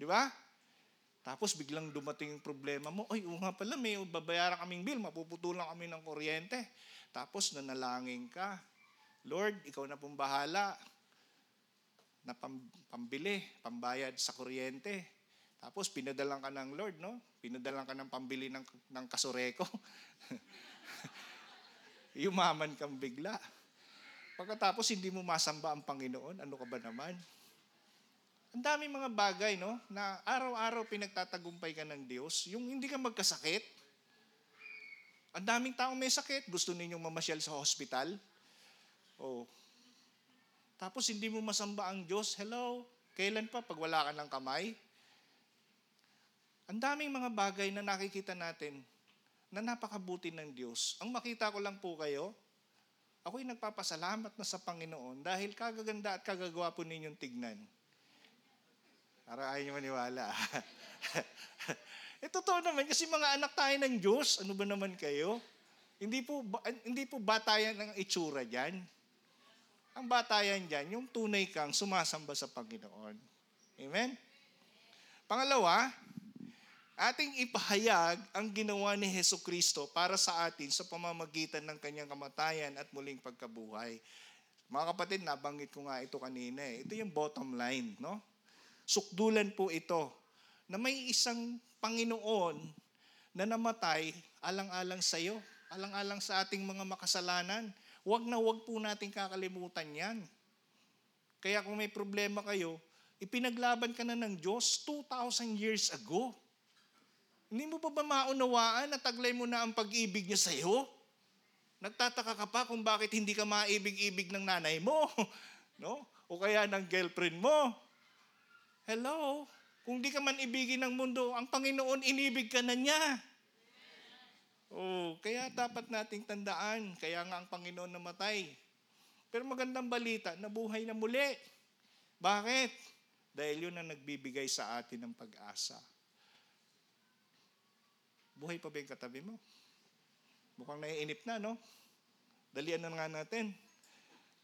Di ba? Tapos biglang dumating yung problema mo, ay, oo nga pala, may babayaran kaming bill, mapuputulan kami ng kuryente. Tapos nanalangin ka, Lord, ikaw na pong bahala na pam, pambili, pambayad sa kuryente. Tapos pinadalang ka ng Lord, no? Pinadalang ka ng pambili ng, ng kasureko. [laughs] Yumaman kang bigla. Pagkatapos hindi mo masamba ang Panginoon, ano ka ba naman? Ang daming mga bagay, no? Na araw-araw pinagtatagumpay ka ng Diyos. Yung hindi ka magkasakit. Ang daming taong may sakit. Gusto ninyong mamasyal sa hospital. Oh. Tapos hindi mo masamba ang Diyos. Hello? Kailan pa pag wala ka ng kamay? Ang daming mga bagay na nakikita natin na napakabuti ng Diyos. Ang makita ko lang po kayo, ako'y nagpapasalamat na sa Panginoon dahil kagaganda at kagagawa ninyong tignan. Para ayaw niyo maniwala. [laughs] eh, totoo naman, kasi mga anak tayo ng Diyos, ano ba naman kayo? Hindi po, hindi po batayan ng itsura dyan. Ang batayan dyan, yung tunay kang sumasamba sa Panginoon. Amen? Pangalawa, ating ipahayag ang ginawa ni Heso Kristo para sa atin sa pamamagitan ng kanyang kamatayan at muling pagkabuhay. Mga kapatid, nabanggit ko nga ito kanina eh. Ito yung bottom line, no? Sukdulan po ito na may isang Panginoon na namatay alang-alang sa iyo, alang-alang sa ating mga makasalanan. Huwag na huwag po natin kakalimutan yan. Kaya kung may problema kayo, ipinaglaban ka na ng Diyos 2,000 years ago. Hindi mo pa ba maunawaan na taglay mo na ang pag-ibig niya sa iyo? Nagtataka ka pa kung bakit hindi ka maibig-ibig ng nanay mo, [laughs] no? O kaya ng girlfriend mo. Hello? Kung di ka man ibigin ng mundo, ang Panginoon inibig ka na niya. Oh, kaya dapat nating tandaan, kaya nga ang Panginoon namatay. Pero magandang balita, nabuhay na muli. Bakit? Dahil yun ang nagbibigay sa atin ng pag-asa. Buhay pa ba yung katabi mo? Mukhang naiinip na, no? Dalian na nga natin.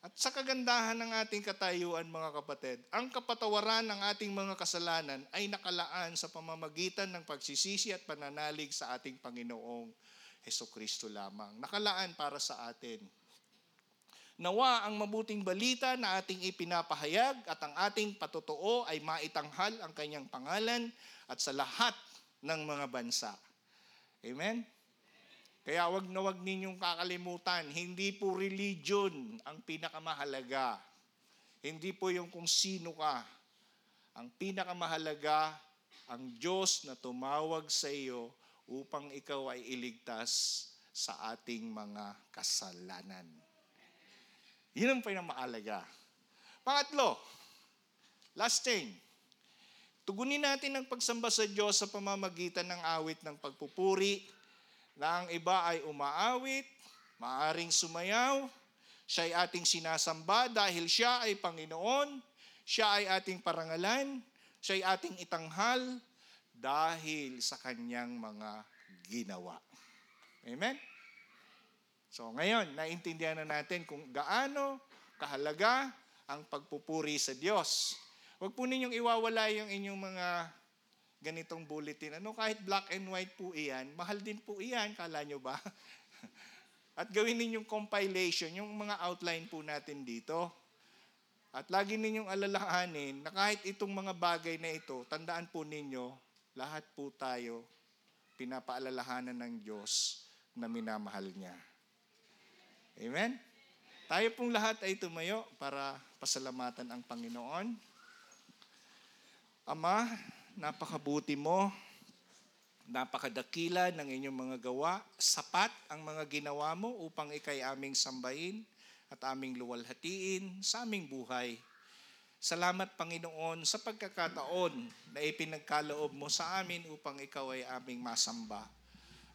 At sa kagandahan ng ating katayuan, mga kapatid, ang kapatawaran ng ating mga kasalanan ay nakalaan sa pamamagitan ng pagsisisi at pananalig sa ating Panginoong Heso Kristo lamang. Nakalaan para sa atin. Nawa ang mabuting balita na ating ipinapahayag at ang ating patotoo ay maitanghal ang kanyang pangalan at sa lahat ng mga bansa. Amen? Kaya wag na wag ninyong kakalimutan, hindi po religion ang pinakamahalaga. Hindi po yung kung sino ka. Ang pinakamahalaga, ang Diyos na tumawag sa iyo upang ikaw ay iligtas sa ating mga kasalanan. Yun ang pinamahalaga. Pangatlo, last thing, tugunin natin ang pagsamba sa Diyos sa pamamagitan ng awit ng pagpupuri, na ang iba ay umaawit, maaring sumayaw, siya ay ating sinasamba dahil siya ay Panginoon, siya ay ating parangalan, siya ay ating itanghal dahil sa kanyang mga ginawa. Amen? So ngayon, naintindihan na natin kung gaano kahalaga ang pagpupuri sa Diyos. Huwag po ninyong iwawala yung inyong mga ganitong bulletin. Ano, kahit black and white po iyan, mahal din po iyan, kala nyo ba? [laughs] At gawin ninyong compilation, yung mga outline po natin dito. At lagi ninyong alalahanin na kahit itong mga bagay na ito, tandaan po ninyo, lahat po tayo pinapaalalahanan ng Diyos na minamahal niya. Amen? Tayo pong lahat ay tumayo para pasalamatan ang Panginoon. Ama, napakabuti mo, napakadakila ng inyong mga gawa, sapat ang mga ginawa mo upang ikay aming sambahin at aming luwalhatiin sa aming buhay. Salamat Panginoon sa pagkakataon na ipinagkaloob mo sa amin upang ikaw ay aming masamba.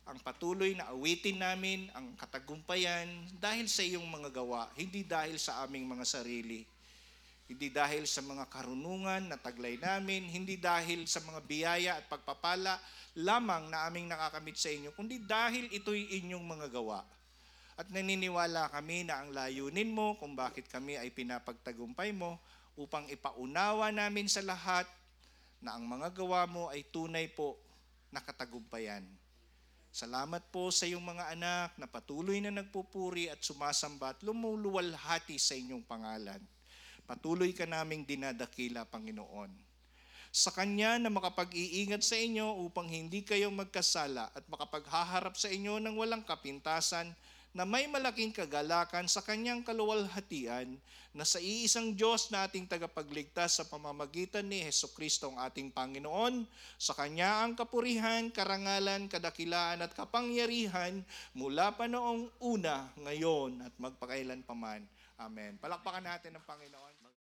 Ang patuloy na awitin namin ang katagumpayan dahil sa iyong mga gawa, hindi dahil sa aming mga sarili. Hindi dahil sa mga karunungan na taglay namin, hindi dahil sa mga biyaya at pagpapala lamang na aming nakakamit sa inyo, kundi dahil ito'y inyong mga gawa. At naniniwala kami na ang layunin mo kung bakit kami ay pinapagtagumpay mo upang ipaunawa namin sa lahat na ang mga gawa mo ay tunay po na katagumpayan. Salamat po sa iyong mga anak na patuloy na nagpupuri at sumasamba at lumuluwalhati sa inyong pangalan. Patuloy ka naming dinadakila, Panginoon. Sa Kanya na makapag-iingat sa inyo upang hindi kayo magkasala at makapaghaharap sa inyo ng walang kapintasan na may malaking kagalakan sa Kanyang kaluwalhatian na sa iisang Diyos na ating tagapagligtas sa pamamagitan ni Heso Kristo ang ating Panginoon. Sa Kanya ang kapurihan, karangalan, kadakilaan at kapangyarihan mula pa noong una, ngayon at magpakailan paman. Amen. Palakpakan natin ng Panginoon.